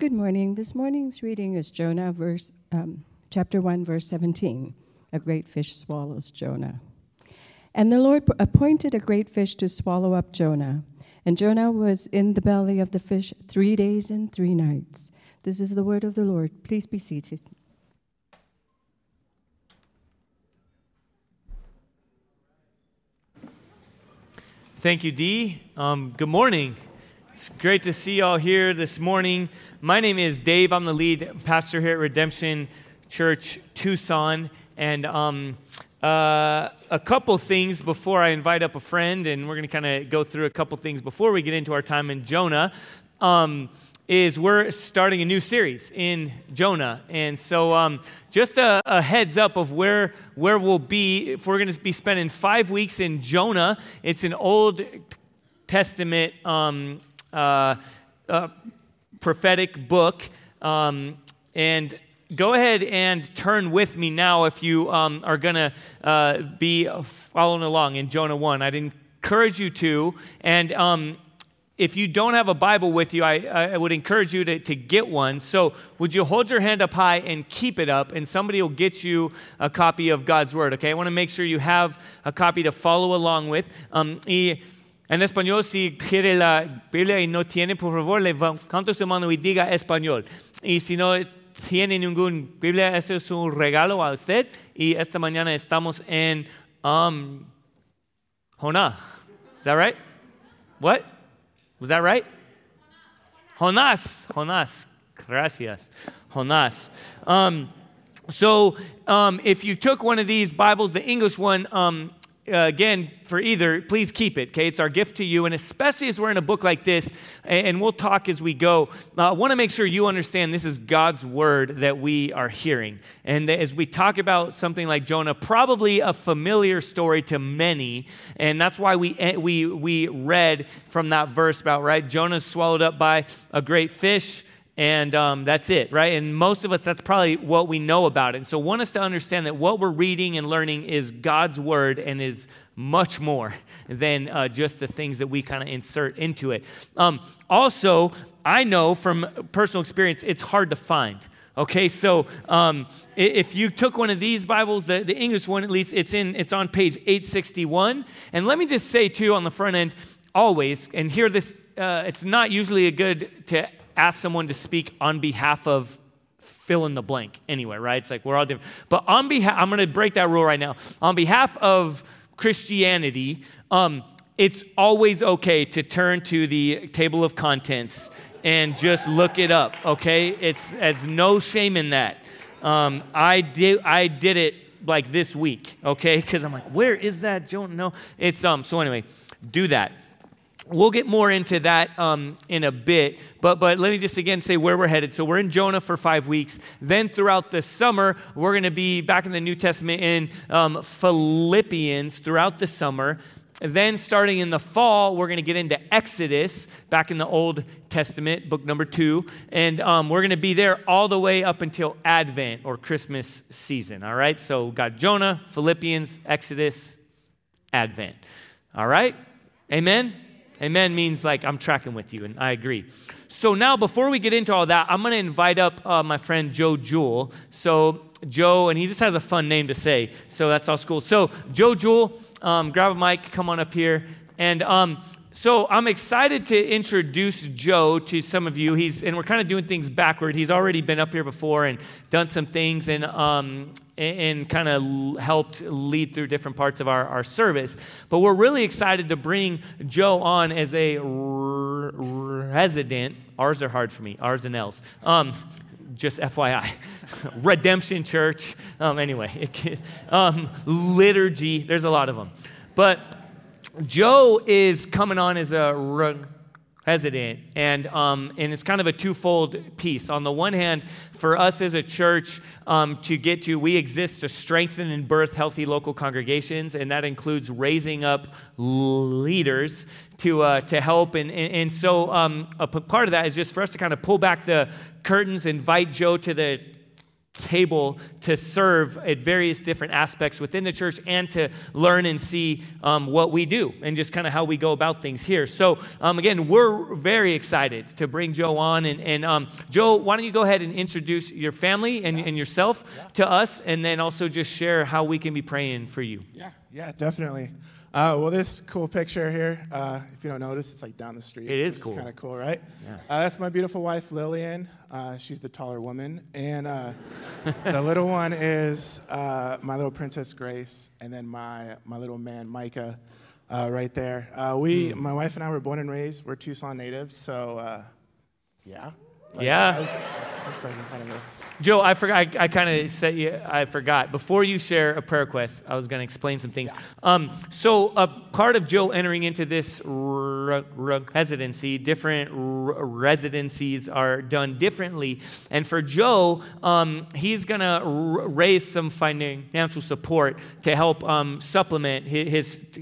Good morning. This morning's reading is Jonah, verse, um, chapter 1, verse 17. A great fish swallows Jonah. And the Lord appointed a great fish to swallow up Jonah. And Jonah was in the belly of the fish three days and three nights. This is the word of the Lord. Please be seated. Thank you, Dee. Um, good morning. It's great to see y'all here this morning. My name is Dave. I'm the lead pastor here at Redemption Church Tucson. And um, uh, a couple things before I invite up a friend, and we're going to kind of go through a couple things before we get into our time in Jonah. Um, is we're starting a new series in Jonah. And so, um, just a, a, heads up of where, where we'll be. If we're going to be spending five weeks in Jonah, it's an Old Testament um, uh, uh, prophetic book. Um, and go ahead and turn with me now if you um, are going to uh, be following along in Jonah 1. I'd encourage you to. And um, if you don't have a Bible with you, I, I would encourage you to, to get one. So, would you hold your hand up high and keep it up, and somebody will get you a copy of God's Word, okay? I want to make sure you have a copy to follow along with. Um, y en español, si quiere la Biblia y no tiene, por favor, levante su mano y diga español. Y si no tiene ninguna Biblia, ese es un regalo a usted. Y esta mañana estamos en um, Jonah. Is that right? What? Was that right? Jonas. Jonas. Gracias. Jonas. Um, so um, if you took one of these Bibles, the English one, um, uh, again, for either, please keep it, okay? It's our gift to you. And especially as we're in a book like this, and we'll talk as we go, uh, I want to make sure you understand this is God's word that we are hearing. And as we talk about something like Jonah, probably a familiar story to many. And that's why we, eh, we, we read from that verse about, right? Jonah's swallowed up by a great fish and um, that's it, right? And most of us, that's probably what we know about it. And so, want us to understand that what we're reading and learning is God's word and is much more than uh, just the things that we kind of insert into it. Um, also, I know from personal experience, it's hard to find. Okay, so um, if you took one of these Bibles, the, the English one at least, it's in it's on page 861. And let me just say too on the front end, always, and hear this, uh, it's not usually a good to ask someone to speak on behalf of fill in the blank anyway, right? It's like we're all different. But on behalf, I'm going to break that rule right now. On behalf of Christianity, um, it's always okay to turn to the table of contents and just look it up, okay? It's, it's no shame in that. Um, I, did, I did it like this week, okay? Because I'm like, where is that? Don't know. It's, um, so anyway, do that. We'll get more into that um, in a bit, but, but let me just again say where we're headed. So, we're in Jonah for five weeks. Then, throughout the summer, we're going to be back in the New Testament in um, Philippians throughout the summer. Then, starting in the fall, we're going to get into Exodus, back in the Old Testament, book number two. And um, we're going to be there all the way up until Advent or Christmas season. All right? So, got Jonah, Philippians, Exodus, Advent. All right? Amen? Amen means like I'm tracking with you, and I agree. So now, before we get into all that, I'm going to invite up uh, my friend Joe Jewell. So Joe, and he just has a fun name to say, so that's all cool. So Joe Jewell, um, grab a mic, come on up here, and um, so I'm excited to introduce Joe to some of you. He's and we're kind of doing things backward. He's already been up here before and done some things, and um, and kind of helped lead through different parts of our, our service. But we're really excited to bring Joe on as a r- resident. R's are hard for me, R's and L's. Um, just FYI. Redemption Church. Um, anyway, it, um, liturgy, there's a lot of them. But Joe is coming on as a president. And, um, and it's kind of a twofold piece. On the one hand, for us as a church um, to get to, we exist to strengthen and birth healthy local congregations, and that includes raising up leaders to, uh, to help. And, and, and so um, a part of that is just for us to kind of pull back the curtains, invite Joe to the table to serve at various different aspects within the church and to learn and see um, what we do and just kind of how we go about things here. So, um, again, we're very excited to bring Joe on. And, and um, Joe, why don't you go ahead and introduce your family and, and yourself yeah. to us, and then also just share how we can be praying for you? Yeah, yeah, definitely. Uh, well, this cool picture here, uh, if you don't notice, it's like down the street. It is cool. kind of cool, right? Yeah. Uh, that's my beautiful wife, Lillian. Uh, she's the taller woman. And uh, the little one is uh, my little princess, Grace. And then my, my little man, Micah, right there. we, mm. My wife and I were born and raised. We're Tucson natives. So, yeah. Like, yeah. Just right in front of me. Joe, I forgot. I, I kind of said you, I forgot. Before you share a prayer request, I was going to explain some things. Um, so, a part of Joe entering into this r- r- residency, different r- residencies are done differently. And for Joe, um, he's going to raise some financial support to help um, supplement his, his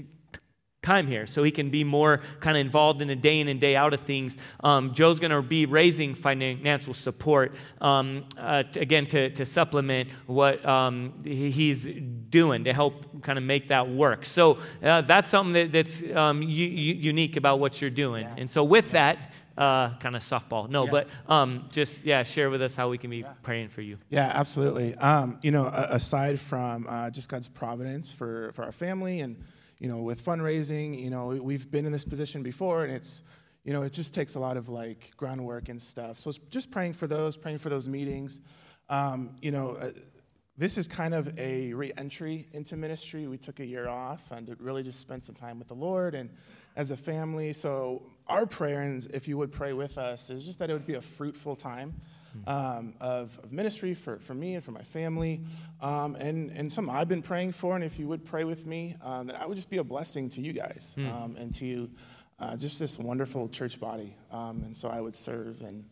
time here so he can be more kind of involved in the day in and day out of things. Um, Joe's going to be raising financial support, um, uh, to, again, to, to supplement what um, he's doing to help kind of make that work. So uh, that's something that, that's um, u- unique about what you're doing. Yeah. And so with that, uh, kind of softball. No, yeah. but um, just, yeah, share with us how we can be yeah. praying for you. Yeah, absolutely. Um, you know, aside from uh, just God's providence for, for our family and you know, with fundraising, you know, we've been in this position before, and it's, you know, it just takes a lot of like groundwork and stuff. So just praying for those, praying for those meetings. Um, you know, uh, this is kind of a re-entry into ministry. We took a year off and really just spent some time with the Lord and as a family. So our prayer, and if you would pray with us, is just that it would be a fruitful time um, of, of, ministry for, for me and for my family, um, and, and something I've been praying for. And if you would pray with me, um, that I would just be a blessing to you guys mm. and to uh, just this wonderful church body. Um, and so I would serve and,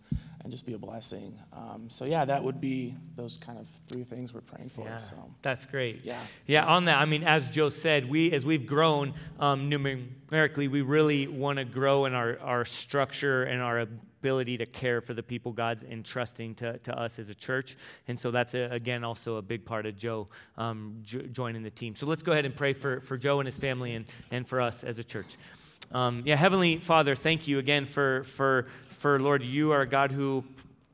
and just be a blessing. Um, so yeah, that would be those kind of three things we're praying for. Yeah, so that's great. Yeah, yeah. On that, I mean, as Joe said, we as we've grown um, numerically, we really want to grow in our our structure and our ability to care for the people God's entrusting to, to us as a church. And so that's, a, again, also a big part of Joe um, jo- joining the team. So let's go ahead and pray for, for Joe and his family and, and for us as a church. Um, yeah, Heavenly Father, thank you again for, for, for, Lord, you are a God who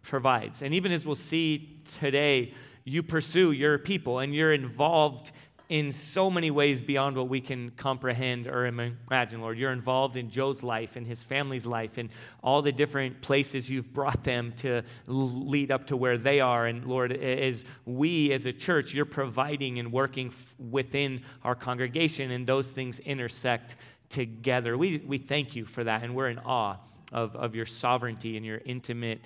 provides. And even as we'll see today, you pursue your people and you're involved in so many ways beyond what we can comprehend or imagine, Lord. You're involved in Joe's life and his family's life and all the different places you've brought them to lead up to where they are. And Lord, as we as a church, you're providing and working within our congregation, and those things intersect together. We, we thank you for that, and we're in awe of, of your sovereignty and your intimate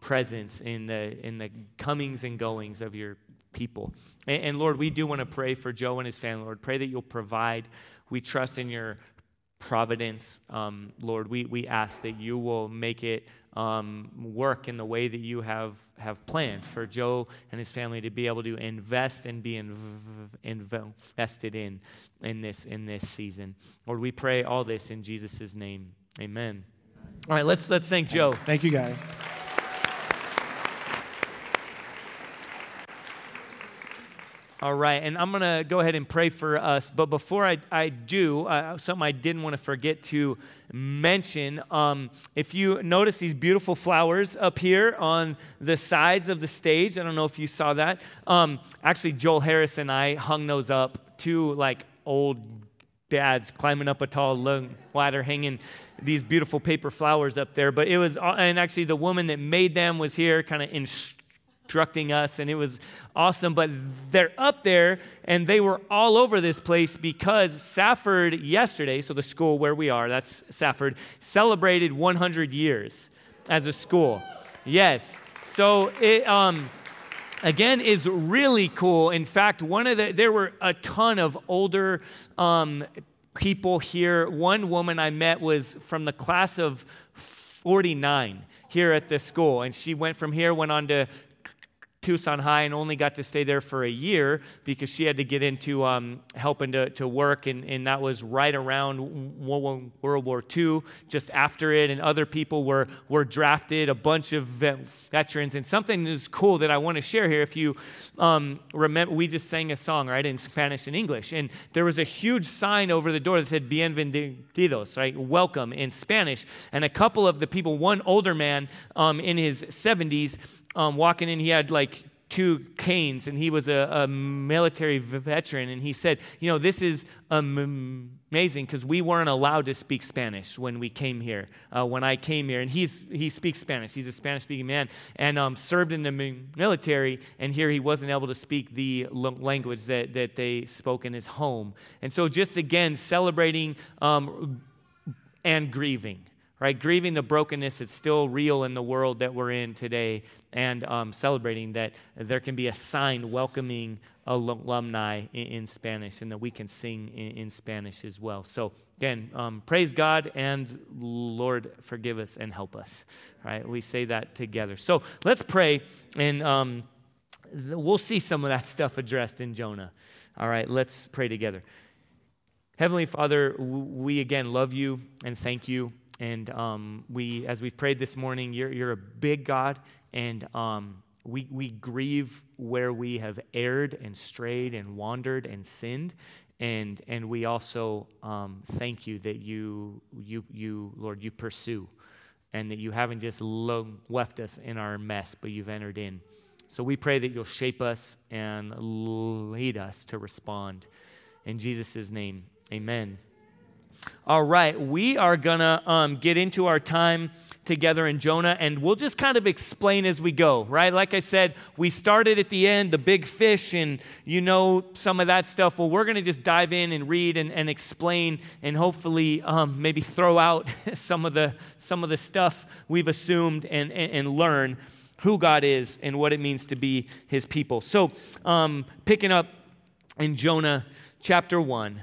presence in the, in the comings and goings of your people. And, and Lord, we do want to pray for Joe and his family. Lord, pray that you'll provide. We trust in your providence. Um, Lord, we, we ask that you will make it um, work in the way that you have, have planned for Joe and his family to be able to invest and be inv- invested in in this, in this season. Lord, we pray all this in Jesus' name. Amen. All right, let's, let's thank Joe. Thank you, guys. All right, and I'm going to go ahead and pray for us. But before I, I do, uh, something I didn't want to forget to mention um, if you notice these beautiful flowers up here on the sides of the stage, I don't know if you saw that. Um, actually, Joel Harris and I hung those up, two like old dads climbing up a tall ladder, hanging these beautiful paper flowers up there. But it was, and actually, the woman that made them was here kind of instructing us, and it was awesome. But they're up there, and they were all over this place because Safford yesterday, so the school where we are, that's Safford, celebrated 100 years as a school. Yes. So it, um, again, is really cool. In fact, one of the, there were a ton of older um, people here. One woman I met was from the class of 49 here at the school. And she went from here, went on to Tucson High and only got to stay there for a year because she had to get into um, helping to, to work, and, and that was right around World War II, just after it, and other people were, were drafted, a bunch of veterans. And something is cool that I want to share here. If you um, remember, we just sang a song, right, in Spanish and English, and there was a huge sign over the door that said Bienvenidos, right, welcome in Spanish. And a couple of the people, one older man um, in his 70s, um, walking in, he had like two canes and he was a, a military veteran. And he said, You know, this is amazing because we weren't allowed to speak Spanish when we came here, uh, when I came here. And he's, he speaks Spanish. He's a Spanish speaking man and um, served in the military. And here he wasn't able to speak the language that, that they spoke in his home. And so, just again, celebrating um, and grieving right? Grieving the brokenness that's still real in the world that we're in today and um, celebrating that there can be a sign welcoming alumni in, in Spanish and that we can sing in, in Spanish as well. So, again, um, praise God and Lord, forgive us and help us, right? We say that together. So, let's pray and um, we'll see some of that stuff addressed in Jonah. All right, let's pray together. Heavenly Father, we again love you and thank you and um, we, as we've prayed this morning, you're, you're a big God, and um, we, we grieve where we have erred and strayed and wandered and sinned. And, and we also um, thank you that you, you, you, Lord, you pursue and that you haven't just left us in our mess, but you've entered in. So we pray that you'll shape us and lead us to respond. In Jesus' name, amen. All right, we are going to um, get into our time together in Jonah, and we'll just kind of explain as we go, right? Like I said, we started at the end, the big fish, and you know some of that stuff. Well, we're going to just dive in and read and, and explain, and hopefully um, maybe throw out some of the some of the stuff we've assumed and, and, and learn who God is and what it means to be His people. So, um, picking up in Jonah chapter one.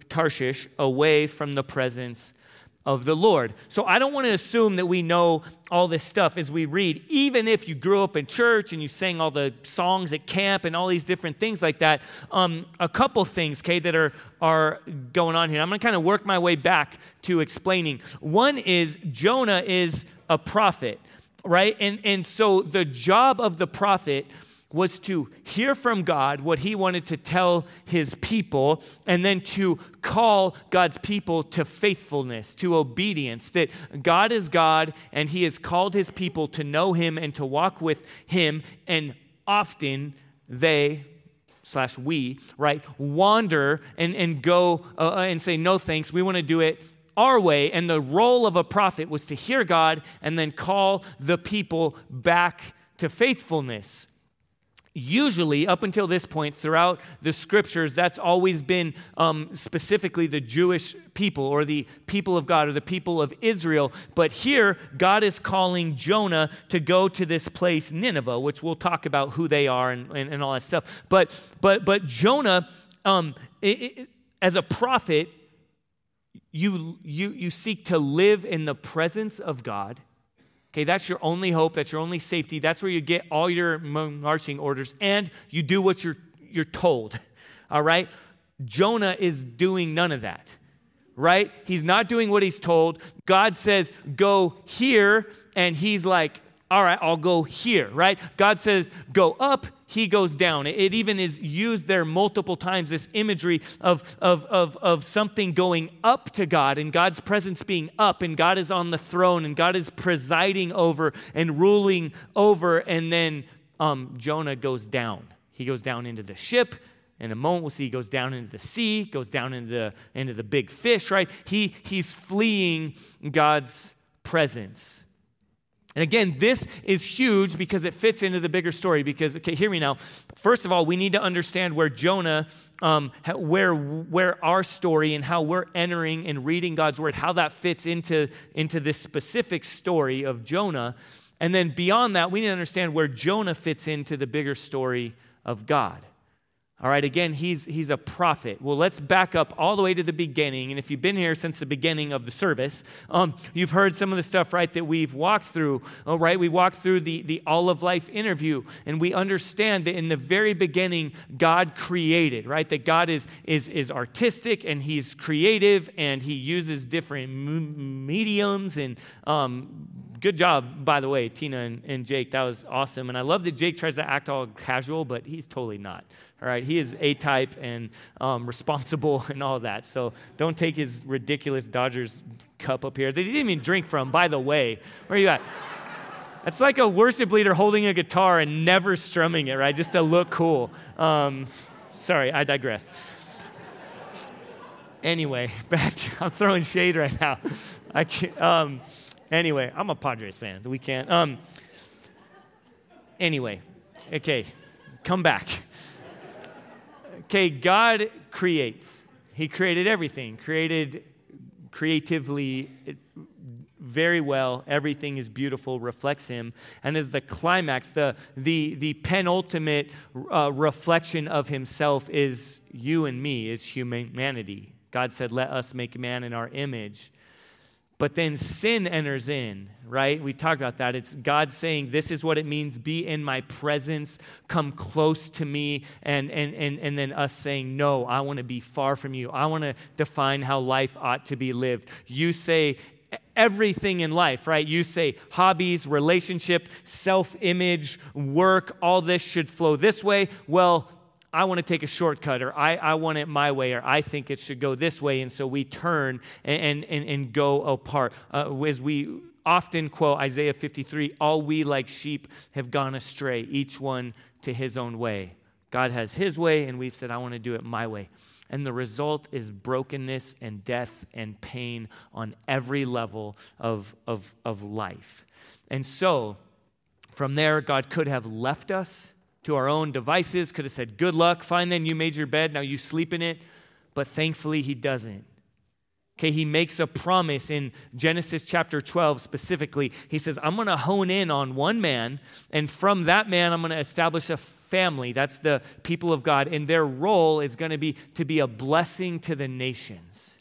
Tarshish away from the presence of the Lord. So I don't want to assume that we know all this stuff as we read, even if you grew up in church and you sang all the songs at camp and all these different things like that. Um, a couple things, Kay, that are, are going on here. I'm going to kind of work my way back to explaining. One is Jonah is a prophet, right? And, and so the job of the prophet was to hear from God what he wanted to tell his people, and then to call God's people to faithfulness, to obedience. That God is God, and he has called his people to know him and to walk with him, and often they, slash we, right, wander and, and go uh, and say, no thanks, we want to do it our way. And the role of a prophet was to hear God and then call the people back to faithfulness. Usually, up until this point, throughout the scriptures, that's always been um, specifically the Jewish people or the people of God or the people of Israel. But here, God is calling Jonah to go to this place, Nineveh, which we'll talk about who they are and, and, and all that stuff. But, but, but Jonah, um, it, it, as a prophet, you, you, you seek to live in the presence of God Okay, that's your only hope, that's your only safety. That's where you get all your marching orders and you do what you're you're told. All right? Jonah is doing none of that. Right? He's not doing what he's told. God says, "Go here," and he's like, "All right, I'll go here." Right? God says, "Go up," he goes down. It even is used there multiple times, this imagery of, of, of, of something going up to God and God's presence being up, and God is on the throne, and God is presiding over and ruling over. And then um, Jonah goes down. He goes down into the ship. In a moment, we'll see he goes down into the sea, goes down into the, into the big fish, right? He, he's fleeing God's presence. And again, this is huge because it fits into the bigger story. Because, okay, hear me now. First of all, we need to understand where Jonah, um, where, where our story and how we're entering and reading God's word, how that fits into, into this specific story of Jonah. And then beyond that, we need to understand where Jonah fits into the bigger story of God. All right, again, he's, he's a prophet. Well, let's back up all the way to the beginning. And if you've been here since the beginning of the service, um, you've heard some of the stuff, right, that we've walked through. All right, we walked through the, the All of Life interview, and we understand that in the very beginning, God created, right? That God is, is, is artistic and he's creative and he uses different mediums and um, good job, by the way, Tina and, and, Jake. That was awesome. And I love that Jake tries to act all casual, but he's totally not. All right, he is A type and um, responsible and all that. So don't take his ridiculous Dodgers cup up here. They didn't even drink from, by the way. Where are you at? That's like a worship leader holding a guitar and never strumming it, right? Just to look cool. Um, sorry, I digress. Anyway, back. I'm throwing shade right now. I can't, um, Anyway, I'm a Padres fan. We can't. Um, anyway, okay, come back. Okay, God creates. He created everything, created creatively very well. Everything is beautiful, reflects Him. And as the climax, the, the, the penultimate uh, reflection of Himself is you and me, is humanity. God said, Let us make man in our image. But then sin enters in, right? We talked about that. It's God saying, This is what it means, be in my presence, come close to me. And, and, and, and then us saying, No, I want to be far from you. I want to define how life ought to be lived. You say, everything in life, right? You say hobbies, relationship, self image, work, all this should flow this way. Well, I want to take a shortcut, or I, I want it my way, or I think it should go this way. And so we turn and, and, and go apart. Uh, as we often quote Isaiah 53 all we like sheep have gone astray, each one to his own way. God has his way, and we've said, I want to do it my way. And the result is brokenness and death and pain on every level of, of, of life. And so, from there, God could have left us to our own devices, could have said, Good luck, fine then, you made your bed, now you sleep in it. But thankfully, he doesn't. Okay, he makes a promise in Genesis chapter 12 specifically. He says, I'm going to hone in on one man, and from that man, I'm going to establish a family. That's the people of God, and their role is going to be to be a blessing to the nations.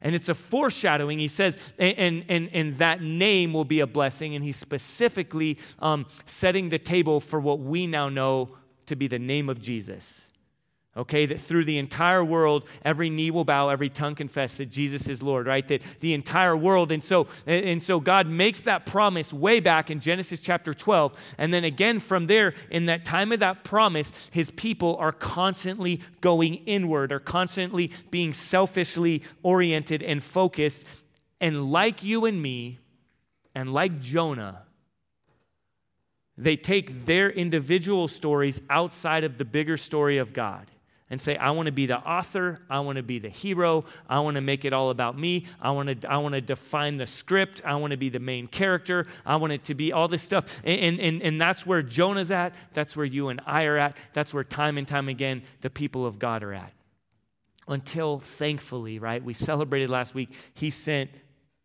And it's a foreshadowing. He says, and, and, and that name will be a blessing. And he's specifically um, setting the table for what we now know to be the name of Jesus okay that through the entire world every knee will bow every tongue confess that jesus is lord right? That the entire world. And so and so god makes that promise way back in genesis chapter 12 and then again from there in that time of that promise his people are constantly going inward are constantly being selfishly oriented and focused. And like you and me and like jonah they take their individual stories outside of the bigger story of God and say, I want to be the author, I want to be the hero, I want to make it all about me, I want to, I want to define the script, I want to be the main character, I want it to be all this stuff. And, and, and that's where Jonah's at, that's where you and I are at, that's where time and time again the people of God are at. Until thankfully, right, we celebrated last week, he sent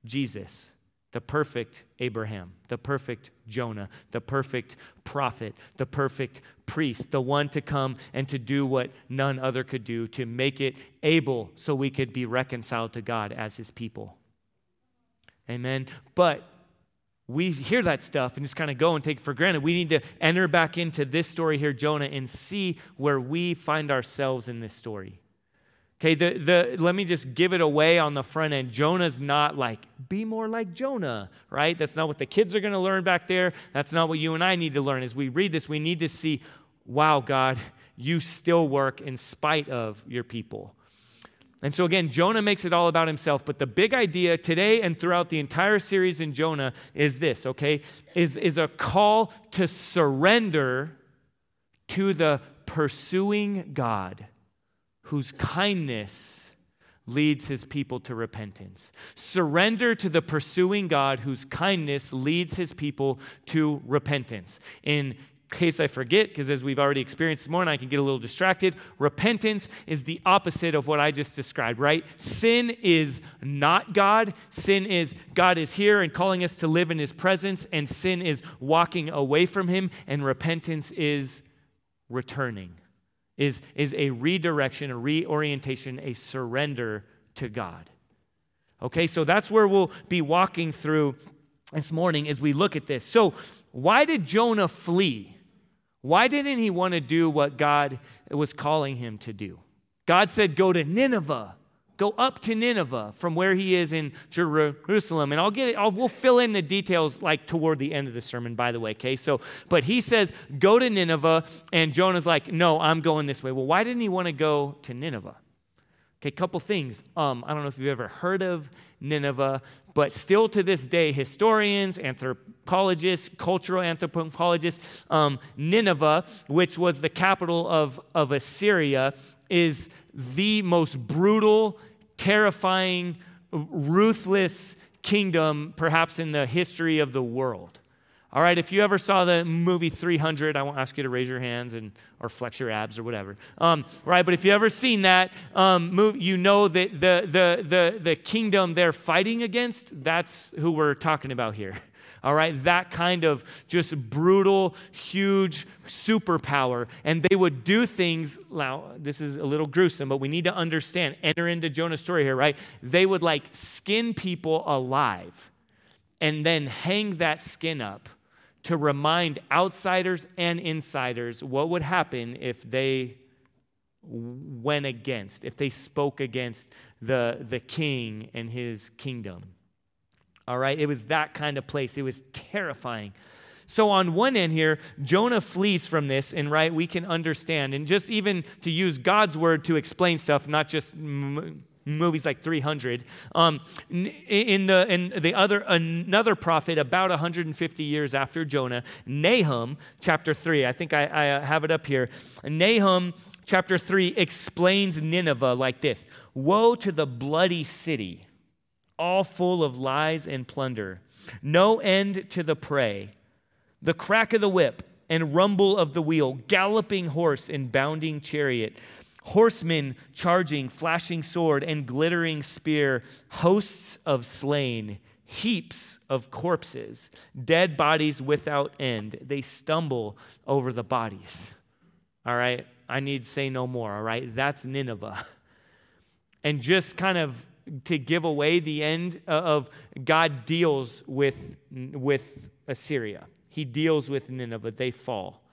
Jesus the perfect Abraham, the perfect Jonah, the perfect prophet, the perfect priest, the one to come and to do what none other could do, to make it able so we could be reconciled to God as his people. Amen. But we hear that stuff and just kind of go and take it for granted. We need to enter back into this story here, Jonah, and see where we find ourselves in this story. Okay, the, the, let me just give it away on the front end. Jonah's not like, be more like Jonah, right? That's not what the kids are going to learn back there. That's not what you and I need to learn. As we read this, we need to see, wow, God, you still work in spite of your people. And so, again, Jonah makes it all about himself. But the big idea today and throughout the entire series in Jonah is this, okay? Is, is a call to surrender to the pursuing God whose kindness leads his people to repentance. Surrender to the pursuing God whose kindness leads his people to repentance. In case I forget, because as we've already experienced this morning, I can get a little distracted. Repentance is the opposite of what I just described, right? Sin is not God. Sin is God is here and calling us to live in his presence, and sin is walking away from him, and repentance is returning, is, is a redirection, a reorientation, a surrender to God. Okay, so that's where we'll be walking through this morning as we look at this. So, why did Jonah flee? Why didn't he want to do what God was calling him to do? God said, Go to Nineveh. Go up to Nineveh from where he is in Jerusalem. And I'll get it, I'll, we'll fill in the details like toward the end of the sermon, by the way, okay? So, but he says, Go to Nineveh. And Jonah's like, No, I'm going this way. Well, why didn't he want to go to Nineveh? Okay, couple things. Um, I don't know if you've ever heard of Nineveh, but still to this day, historians, anthropologists, cultural anthropologists, um, Nineveh, which was the capital of, of Assyria, is the most brutal, terrifying, ruthless kingdom perhaps in the history of the world. All right, if you ever saw the movie 300, I won't ask you to raise your hands and or flex your abs or whatever. Um, right, but if you ever seen that um, movie, you know that the, the, the, the kingdom they're fighting against, that's who we're talking about here. All right, that kind of just brutal, huge superpower. And they would do things, now, this is a little gruesome, but we need to understand, enter into Jonah's story here, right? They would like skin people alive and then hang that skin up to remind outsiders and insiders what would happen if they went against, if they spoke against the, the king and his kingdom. All right, it was that kind of place. It was terrifying. So, on one end here, Jonah flees from this, and right, we can understand. And just even to use God's word to explain stuff, not just movies like 300 um, in the in the other another prophet about 150 years after jonah nahum chapter 3 i think i, I have it up here nahum chapter 3 explains nineveh like this woe to the bloody city all full of lies and plunder no end to the prey the crack of the whip and rumble of the wheel galloping horse and bounding chariot horsemen charging, flashing sword, and glittering spear, hosts of slain, heaps of corpses, dead bodies without end. They stumble over the bodies. All right? I need say no more, all right? That's Nineveh. And just kind of to give away the end uh, of God deals with, with Assyria. He deals with Nineveh. They fall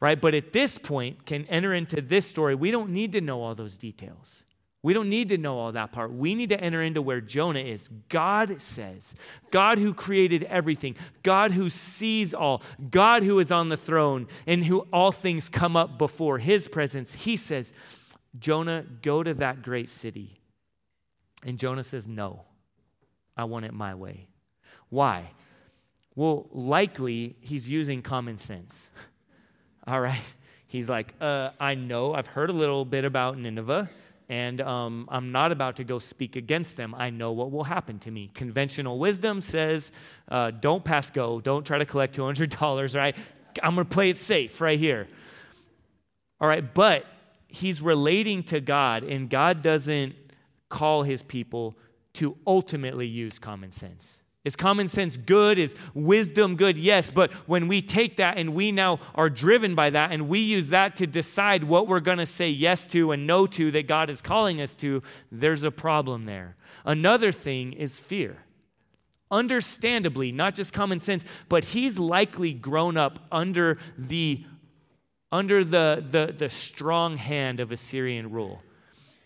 right? But at this point, can enter into this story. We don't need to know all those details. We don't need to know all that part. We need to enter into where Jonah is. God says, God who created everything, God who sees all, God who is on the throne, and who all things come up before his presence. He says, Jonah, go to that great city. And Jonah says, No, I want it my way. Why? Well, likely he's using common sense. All right. He's like, uh, I know, I've heard a little bit about Nineveh, and um, I'm not about to go speak against them. I know what will happen to me. Conventional wisdom says, uh, don't pass go, don't try to collect $200, right? I'm going to play it safe right here. All right, but he's relating to God, and God doesn't call his people to ultimately use common sense. Is common sense good? Is wisdom good? Yes. But when we take that and we now are driven by that and we use that to decide what we're going to say yes to and no to that God is calling us to, there's a problem there. Another thing is fear. Understandably, not just common sense, but he's likely grown up under the under the, the, the strong hand of Assyrian rule.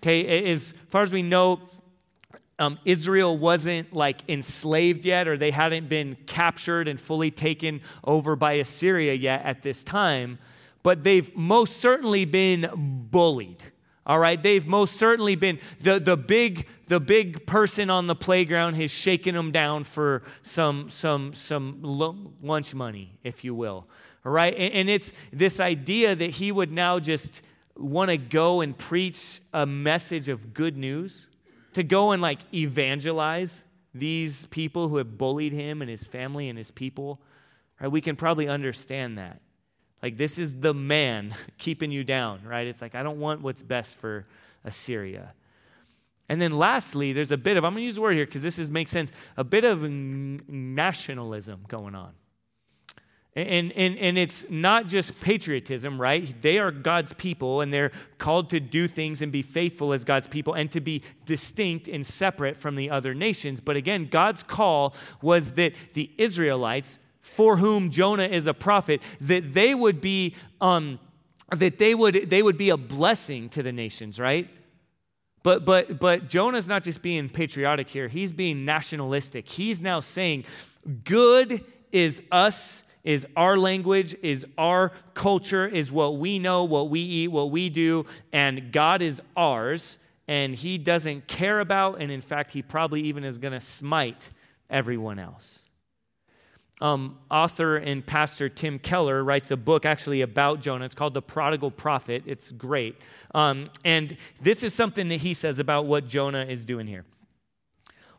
Okay, as far as we know, um, Israel wasn't like enslaved yet, or they hadn't been captured and fully taken over by Assyria yet at this time, but they've most certainly been bullied. All right, they've most certainly been the, the big the big person on the playground has shaken them down for some some some lunch money, if you will. All right, and, and it's this idea that he would now just want to go and preach a message of good news to go and like evangelize these people who have bullied him and his family and his people, right? We can probably understand that. Like, this is the man keeping you down, right? It's like, I don't want what's best for Assyria. And then lastly, there's a bit of, I'm going to use the word here because this is, makes sense, a bit of nationalism going on. And, and, and it's not just patriotism, right? They are God's people and they're called to do things and be faithful as God's people and to be distinct and separate from the other nations. But again, God's call was that the Israelites, for whom Jonah is a prophet, that they would be, um, that they would, they would be a blessing to the nations, right? But, but, but Jonah's not just being patriotic here, he's being nationalistic. He's now saying, good is us is our language, is our culture, is what we know, what we eat, what we do, and God is ours, and He doesn't care about, and in fact, He probably even is going to smite everyone else. Um, author and pastor Tim Keller writes a book actually about Jonah. It's called The Prodigal Prophet. It's great. Um, and this is something that he says about what Jonah is doing here.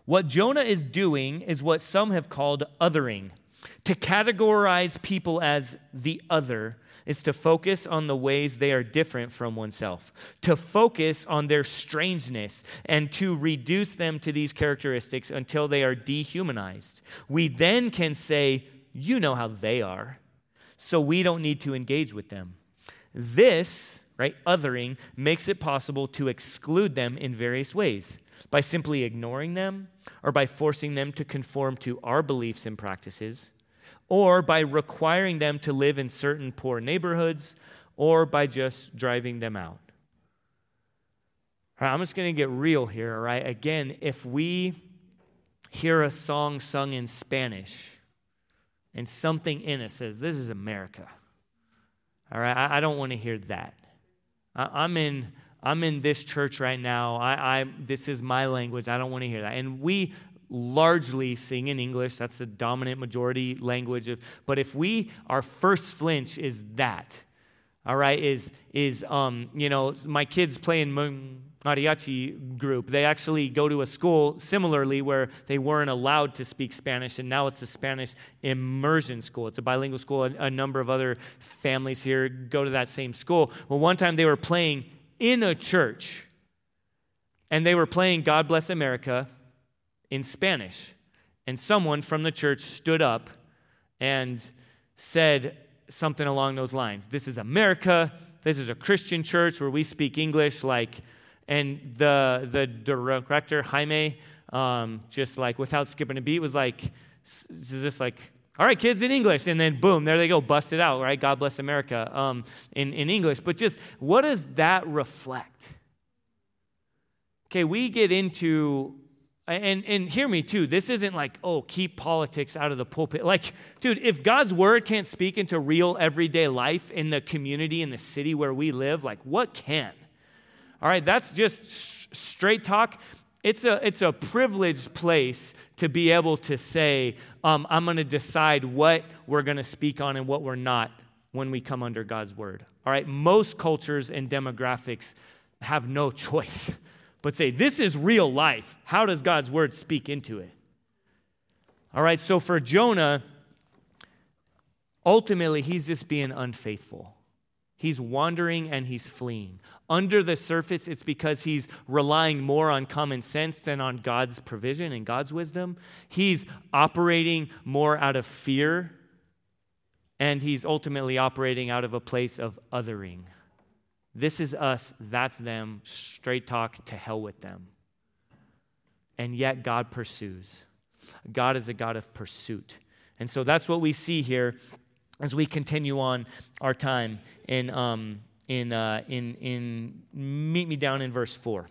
What Jonah is doing is what some have called othering. To categorize people as the other is to focus on the ways they are different from oneself, to focus on their strangeness, and to reduce them to these characteristics until they are dehumanized. We then can say, You know how they are, so we don't need to engage with them. This, right, othering, makes it possible to exclude them in various ways by simply ignoring them or by forcing them to conform to our beliefs and practices or by requiring them to live in certain poor neighborhoods, or by just driving them out. All right, I'm just going to get real here, all right? Again, if we hear a song sung in Spanish and something in it says, This is America, all right, I, I don't want to hear that. I, I'm in. I'm in this church right now. I, I, this is my language. I don't want to hear that. And we largely sing in English. That's the dominant majority language of. But if we, our first flinch is that, all right, is is um, you know, my kids play in mariachi group. They actually go to a school similarly where they weren't allowed to speak Spanish, and now it's a Spanish immersion school. It's a bilingual school. A, a number of other families here go to that same school. Well, one time they were playing in a church, and they were playing "God Bless America." in Spanish. And someone from the church stood up and said something along those lines. This is America. This is a Christian church where we speak English. Like, and the the director Jaime, um, just like without skipping a beat, was like, This "Is this like?" All right, kids in English, and then boom, there they go, bust it out, right? God bless America um, in, in English. But just what does that reflect? Okay, we get into and, and hear me too, this isn't like, oh, keep politics out of the pulpit. Like, dude, if God's word can't speak into real everyday life in the community, in the city where we live, like, what can? All right, that's just straight talk. It's a, it's a privileged place to be able to say, um, I'm going to decide what we're going to speak on and what we're not when we come under God's word. All right, most cultures and demographics have no choice but say, this is real life. How does God's word speak into it? All right, so for Jonah, ultimately, he's just being unfaithful. He's wandering and he's fleeing. Under the surface, it's because he's relying more on common sense than on God's provision and God's wisdom. He's operating more out of fear, and he's ultimately operating out of a place of othering. This is us, that's them, straight talk to hell with them. And yet God pursues. God is a God of pursuit. And so that's what we see here as we continue on our time in, um, in, uh, in, in meet me down in verse 4.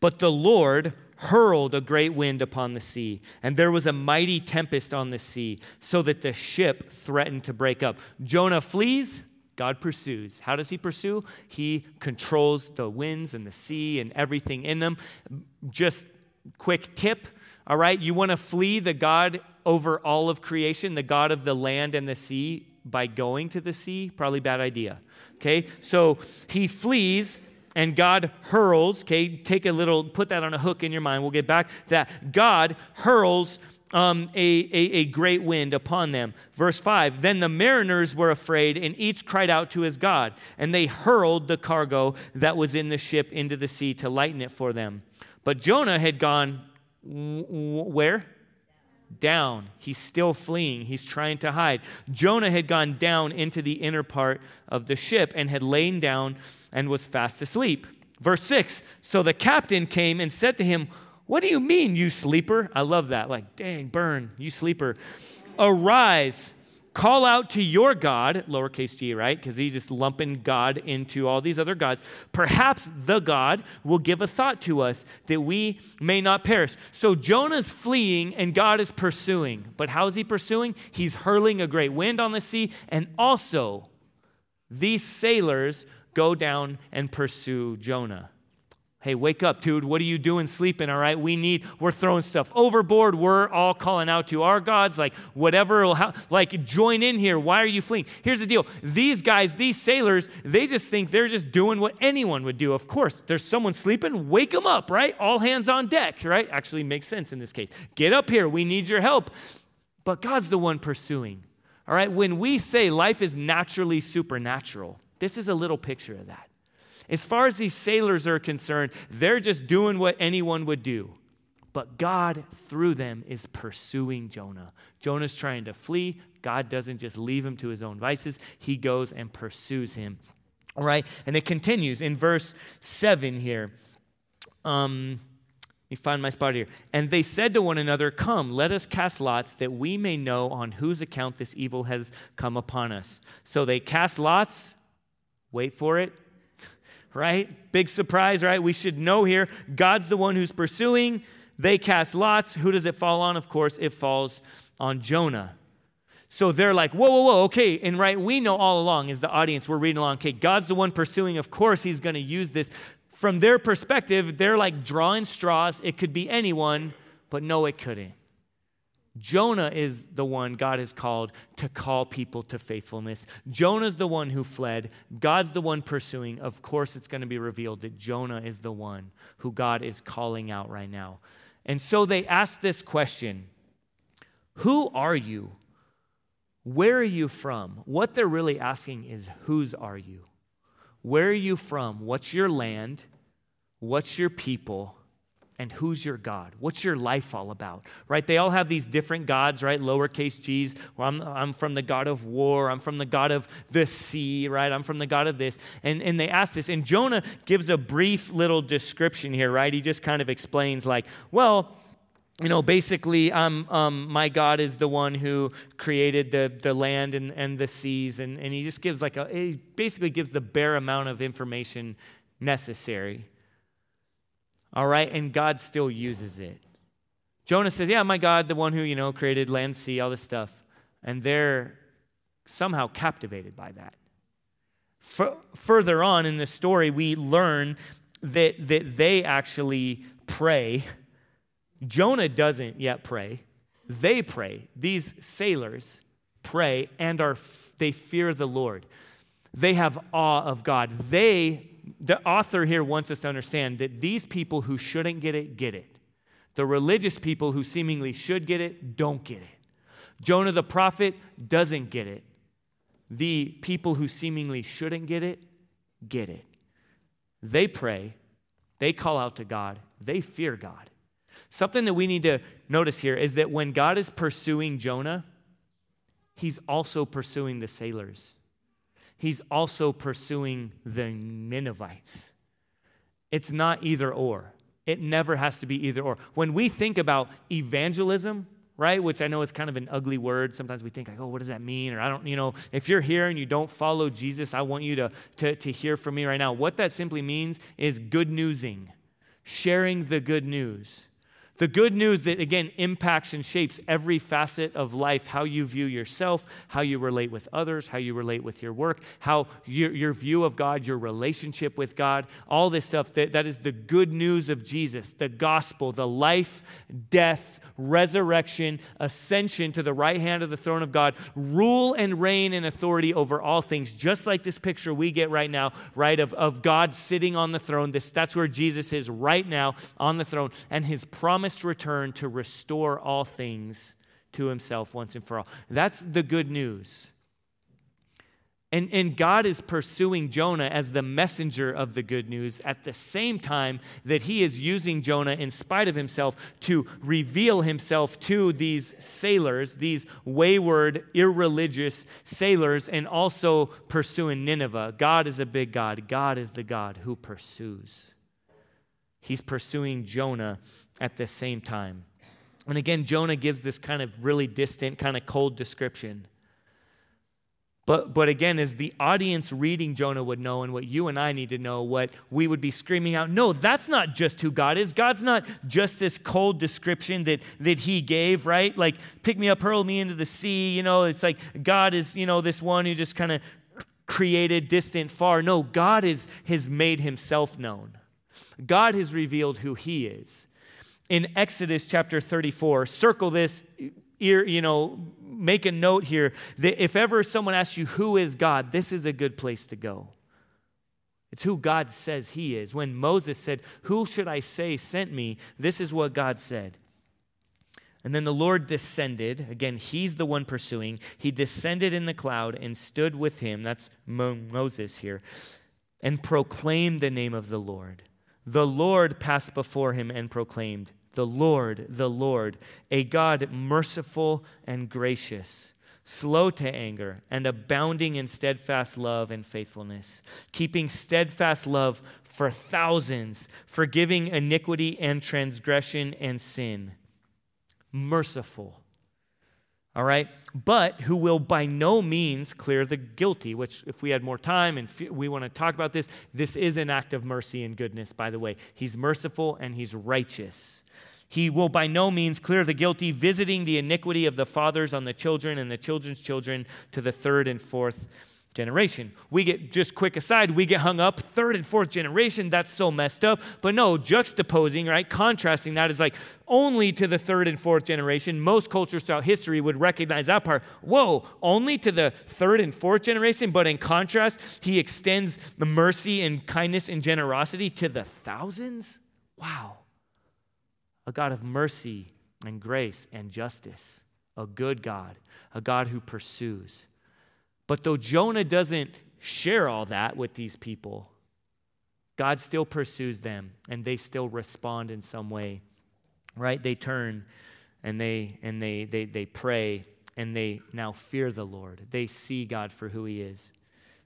But the Lord hurled a great wind upon the sea, and there was a mighty tempest on the sea, so that the ship threatened to break up. Jonah flees, God pursues. How does he pursue? He controls the winds and the sea and everything in them. Just quick tip, all right? You want to flee the God over all of creation, the God of the land and the sea by going to the sea? Probably bad idea. Okay? So he flees and God hurls, okay, take a little, put that on a hook in your mind. We'll get back to that. God hurls um, a, a, a great wind upon them. Verse 5 Then the mariners were afraid, and each cried out to his God, and they hurled the cargo that was in the ship into the sea to lighten it for them. But Jonah had gone where? Down. He's still fleeing. He's trying to hide. Jonah had gone down into the inner part of the ship and had lain down and was fast asleep. Verse 6 So the captain came and said to him, What do you mean, you sleeper? I love that. Like, dang, burn, you sleeper. Arise Call out to your God, lowercase g, right? Because he's just lumping God into all these other gods. Perhaps the God will give a thought to us that we may not perish. So Jonah's fleeing and God is pursuing. But how is he pursuing? He's hurling a great wind on the sea. And also, these sailors go down and pursue Jonah. Hey, wake up, dude. What are you doing sleeping? All right. We need, we're throwing stuff overboard. We're all calling out to our gods, like whatever like join in here. Why are you fleeing? Here's the deal. These guys, these sailors, they just think they're just doing what anyone would do. Of course, there's someone sleeping, wake them up, right? All hands on deck, right? Actually makes sense in this case. Get up here. We need your help. But God's the one pursuing. All right. When we say life is naturally supernatural, this is a little picture of that. As far as these sailors are concerned, they're just doing what anyone would do. But God, through them, is pursuing Jonah. Jonah's trying to flee. God doesn't just leave him to his own vices, he goes and pursues him. All right? And it continues in verse 7 here. Um, let me find my spot here. And they said to one another, Come, let us cast lots that we may know on whose account this evil has come upon us. So they cast lots. Wait for it right? Big surprise, right? We should know here God's the one who's pursuing. They cast lots. Who does it fall on? Of course, it falls on Jonah. So they're like, whoa, whoa, whoa, okay. And right, we know all along as the audience, we're reading along, okay, God's the one pursuing. Of course, he's going to use this. From their perspective, they're like drawing straws. It could be anyone, but no, it couldn't. Jonah is the one God has called to call people to faithfulness. Jonah's the one who fled. God's the one pursuing. Of course, it's going to be revealed that Jonah is the one who God is calling out right now. And so they ask this question Who are you? Where are you from? What they're really asking is, Whose are you? Where are you from? What's your land? What's your people? And who's your God? What's your life all about? Right? They all have these different gods, right? Lowercase g's. Well, I'm, I'm from the God of war. I'm from the God of the sea, right? I'm from the God of this. And, and they ask this. And Jonah gives a brief little description here, right? He just kind of explains, like, well, you know, basically, um, um, my God is the one who created the, the land and, and the seas. And, and he just gives like a, he basically gives the bare amount of information necessary all right? And God still uses it. Jonah says, Yeah, my God, the one who, you know, created land, sea, all this stuff. And they're somehow captivated by that. F- further on in the story, we learn that, that they actually pray. Jonah doesn't yet pray. They pray. These sailors pray and are they fear the Lord. They have awe of God. They the author here wants us to understand that these people who shouldn't get it, get it. The religious people who seemingly should get it, don't get it. Jonah the prophet doesn't get it. The people who seemingly shouldn't get it, get it. They pray, they call out to God, they fear God. Something that we need to notice here is that when God is pursuing Jonah, he's also pursuing the sailors he's also pursuing the Ninevites. It's not either or. It never has to be either or. When we think about evangelism, right, which I know is kind of an ugly word, sometimes we think, like, oh, what does that mean? Or I don't, you know, if you're here and you don't follow Jesus, I want you to, to, to hear from me right now. What that simply means is good newsing, sharing the good news. The good news that, again, impacts and shapes every facet of life how you view yourself, how you relate with others, how you relate with your work, how your, your view of God, your relationship with God, all this stuff. That, that is the good news of Jesus, the gospel, the life, death, resurrection, ascension to the right hand of the throne of God, rule and reign and authority over all things, just like this picture we get right now, right, of, of God sitting on the throne. This, that's where Jesus is right now on the throne, and his promised return to restore all things to himself once and for all. That's the good news. And, and God is pursuing Jonah as the messenger of the good news at the same time that he is using Jonah in spite of himself to reveal himself to these sailors, these wayward, irreligious sailors, and also pursuing Nineveh. God is a big God. God is the God who pursues. He's pursuing Jonah at the same time. And again, Jonah gives this kind of really distant, kind of cold description. But, but again, as the audience reading Jonah would know, and what you and I need to know, what we would be screaming out no, that's not just who God is. God's not just this cold description that, that He gave, right? Like, pick me up, hurl me into the sea. You know, it's like God is, you know, this one who just kind of created distant, far. No, God is, has made Himself known. God has revealed who He is. In Exodus chapter 34, circle this ear, you know, make a note here that if ever someone asks you, Who is God? this is a good place to go. It's who God says He is. When Moses said, Who should I say sent me? This is what God said. And then the Lord descended. Again, He's the one pursuing. He descended in the cloud and stood with him. That's Moses here. And proclaimed the name of the Lord. The Lord passed before him and proclaimed, the Lord, the Lord, a God merciful and gracious, slow to anger, and abounding in steadfast love and faithfulness, keeping steadfast love for thousands, forgiving iniquity and transgression and sin. Merciful. All right? But who will by no means clear the guilty, which, if we had more time and we want to talk about this, this is an act of mercy and goodness, by the way. He's merciful and he's righteous. He will by no means clear the guilty, visiting the iniquity of the fathers on the children and the children's children to the third and fourth generation. We get, just quick aside, we get hung up, third and fourth generation, that's so messed up. But no, juxtaposing, right, contrasting that is like only to the third and fourth generation. Most cultures throughout history would recognize that part. Whoa, only to the third and fourth generation, but in contrast, he extends the mercy and kindness and generosity to the thousands? Wow a God of mercy and grace and justice, a good God, a God who pursues. But though Jonah doesn't share all that with these people, God still pursues them and they still respond in some way. Right? They turn and they and they they they pray and they now fear the Lord. They see God for who he is.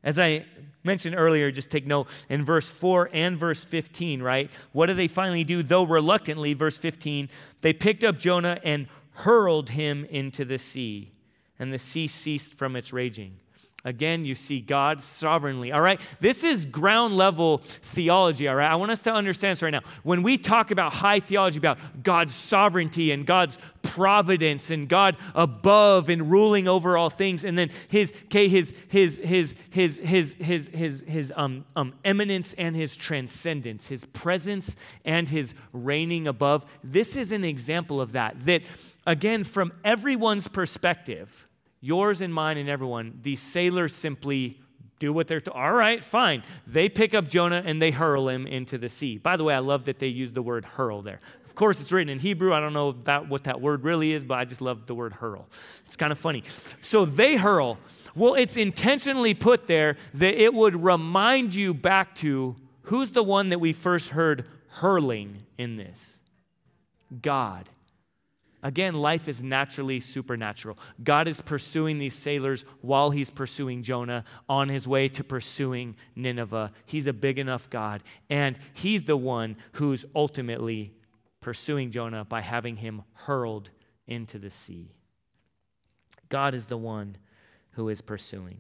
As I mentioned earlier, just take note in verse 4 and verse 15, right? What do they finally do? Though reluctantly, verse 15, they picked up Jonah and hurled him into the sea, and the sea ceased from its raging. Again, you see God sovereignly. All right? This is ground level theology. All right? I want us to understand this right now. When we talk about high theology, about God's sovereignty and God's providence and God above and ruling over all things, and then his, okay, his, his, his, his, his, his, his, his um, um, immanence and his transcendence, his presence and his reigning above, this is an example of that. That, again, from everyone's perspective, yours and mine and everyone, these sailors simply do what they're to. All right, fine. They pick up Jonah and they hurl him into the sea. By the way, I love that they use the word hurl there. Of course, it's written in Hebrew. I don't know that, what that word really is, but I just love the word hurl. It's kind of funny. So they hurl. Well, it's intentionally put there that it would remind you back to who's the one that we first heard hurling in this? God. Again, life is naturally supernatural. God is pursuing these sailors while he's pursuing Jonah on his way to pursuing Nineveh. He's a big enough God, and he's the one who's ultimately pursuing Jonah by having him hurled into the sea. God is the one who is pursuing.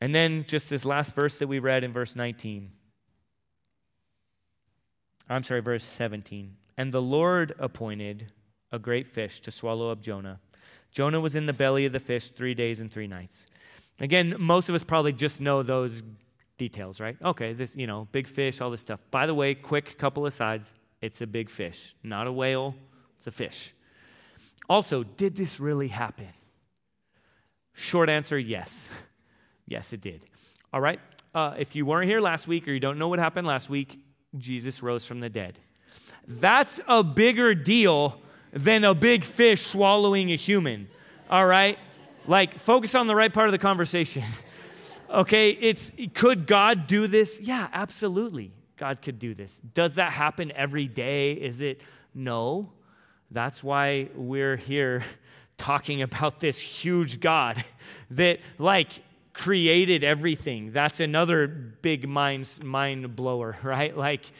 And then just this last verse that we read in verse 19. I'm sorry, verse 17. And the Lord appointed a great fish to swallow up Jonah. Jonah was in the belly of the fish three days and three nights. Again, most of us probably just know those details, right? Okay, this, you know, big fish, all this stuff. By the way, quick couple of sides it's a big fish, not a whale, it's a fish. Also, did this really happen? Short answer yes. Yes, it did. All right, uh, if you weren't here last week or you don't know what happened last week, Jesus rose from the dead. That's a bigger deal than a big fish swallowing a human. All right? Like, focus on the right part of the conversation. okay, it's could God do this? Yeah, absolutely. God could do this. Does that happen every day? Is it no? That's why we're here talking about this huge God that, like, created everything. That's another big mind, mind blower, right? Like,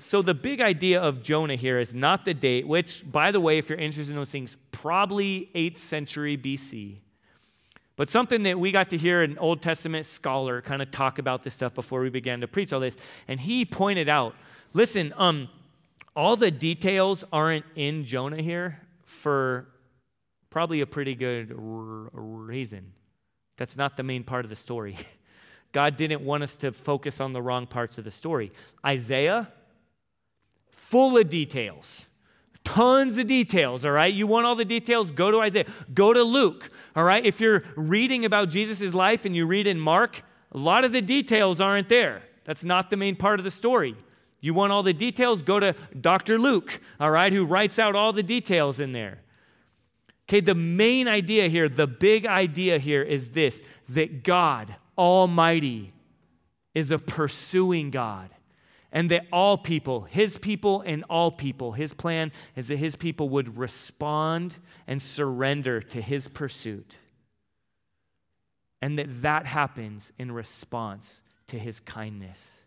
so the big idea of Jonah here is not the date, which, by the way, if you're interested in those things, probably 8th century BC. But something that we got to hear an Old Testament scholar kind of talk about this stuff before we began to preach all this, and he pointed out, listen, um, all the details aren't in Jonah here for probably a pretty good reason. That's not the main part of the story. God didn't want us to focus on the wrong parts of the story. Isaiah, full of details. Tons of details, all right? You want all the details? Go to Isaiah. Go to Luke, all right? If you're reading about Jesus' life and you read in Mark, a lot of the details aren't there. That's not the main part of the story. You want all the details? Go to Dr. Luke, all right, who writes out all the details in there. Okay, the main idea here, the big idea here is this that God Almighty is a pursuing God and that all people, his people and all people, his plan is that his people would respond and surrender to his pursuit. And that that happens in response to his kindness.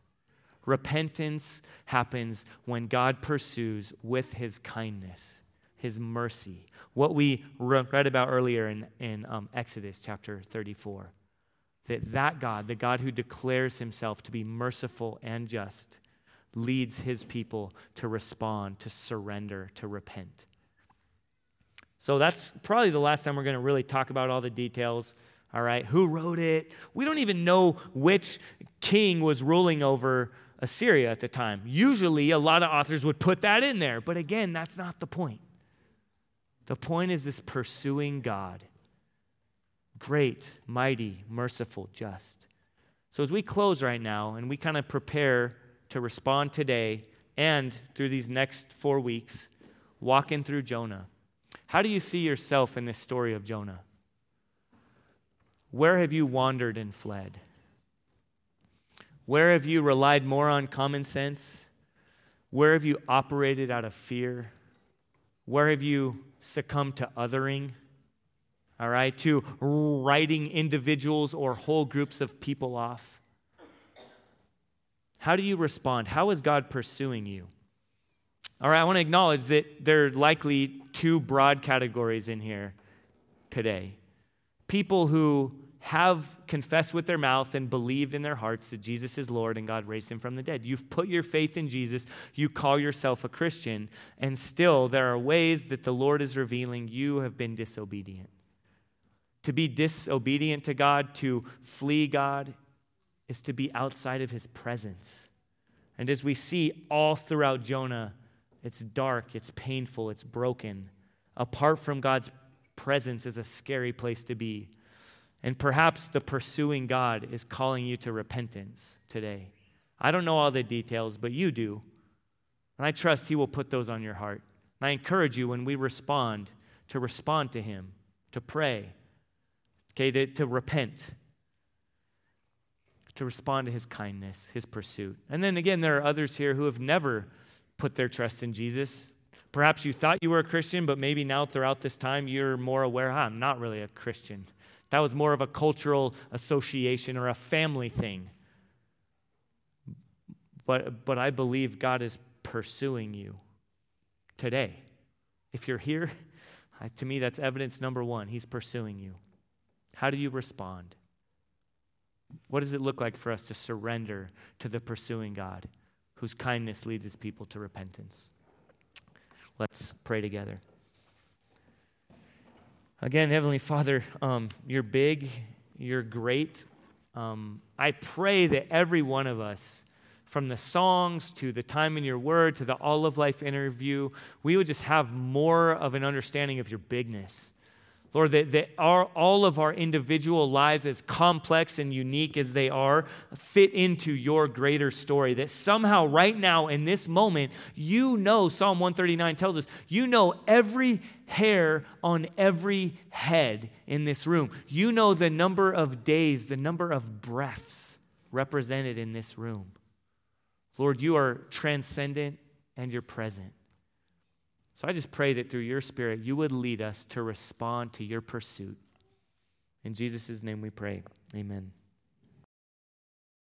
Repentance happens when God pursues with his kindness, his mercy. What we read about earlier in, in um, Exodus chapter 34. That that God, the God who declares himself to be merciful and just, leads his people to respond, to surrender, to repent. So that's probably the last time we're going to really talk about all the details. All right, who wrote it? We don't even know which king was ruling over Assyria at the time. Usually, a lot of authors would put that in there, but again, that's not the point. The point is this pursuing God great, mighty, merciful, just. So, as we close right now and we kind of prepare to respond today and through these next four weeks, walking through Jonah. How do you see yourself in this story of Jonah? Where have you wandered and fled? Where have you relied more on common sense? Where have you operated out of fear? Where have you succumbed to othering? All right, to writing individuals or whole groups of people off? How do you respond? How is God pursuing you? All right, I want to acknowledge that there are likely two broad categories in here today. People who have confessed with their mouth and believed in their hearts that Jesus is Lord and God raised him from the dead. You've put your faith in Jesus, you call yourself a Christian, and still there are ways that the Lord is revealing you have been disobedient. To be disobedient to God, to flee God, is to be outside of his presence. And as we see all throughout Jonah, it's dark, it's painful, it's broken. Apart from God's presence is a scary place to be. And perhaps the pursuing God is calling you to repentance today. I don't know all the details, but you do. And I trust He will put those on your heart. And I encourage you when we respond to respond to Him, to pray, okay, to, to repent to respond to his kindness, his pursuit. And then again, there are others here who have never put their trust in Jesus. Perhaps you thought you were a Christian, but maybe now throughout this time you're more aware, ah, I'm not really a Christian. That was more of a cultural association or a family thing. But, but I believe God is pursuing you today. If you're here, to me, that's evidence number one. He's pursuing you. How do you respond? What does it look like for us to surrender to the pursuing God whose kindness leads his people to repentance? Let's pray together. Again, Heavenly Father, um, you're big, you're great. Um, I pray that every one of us, from the songs to the time in your word to the all of life interview, we would just have more of an understanding of your bigness. Lord, that, that our, all of our individual lives, as complex and unique as they are, fit into your greater story. That somehow, right now, in this moment, you know, Psalm 139 tells us, you know every hair on every head in this room. You know the number of days, the number of breaths represented in this room. Lord, you are transcendent and you're present. So I just pray that through your Spirit, you would lead us to respond to your pursuit. In Jesus' name we pray. Amen.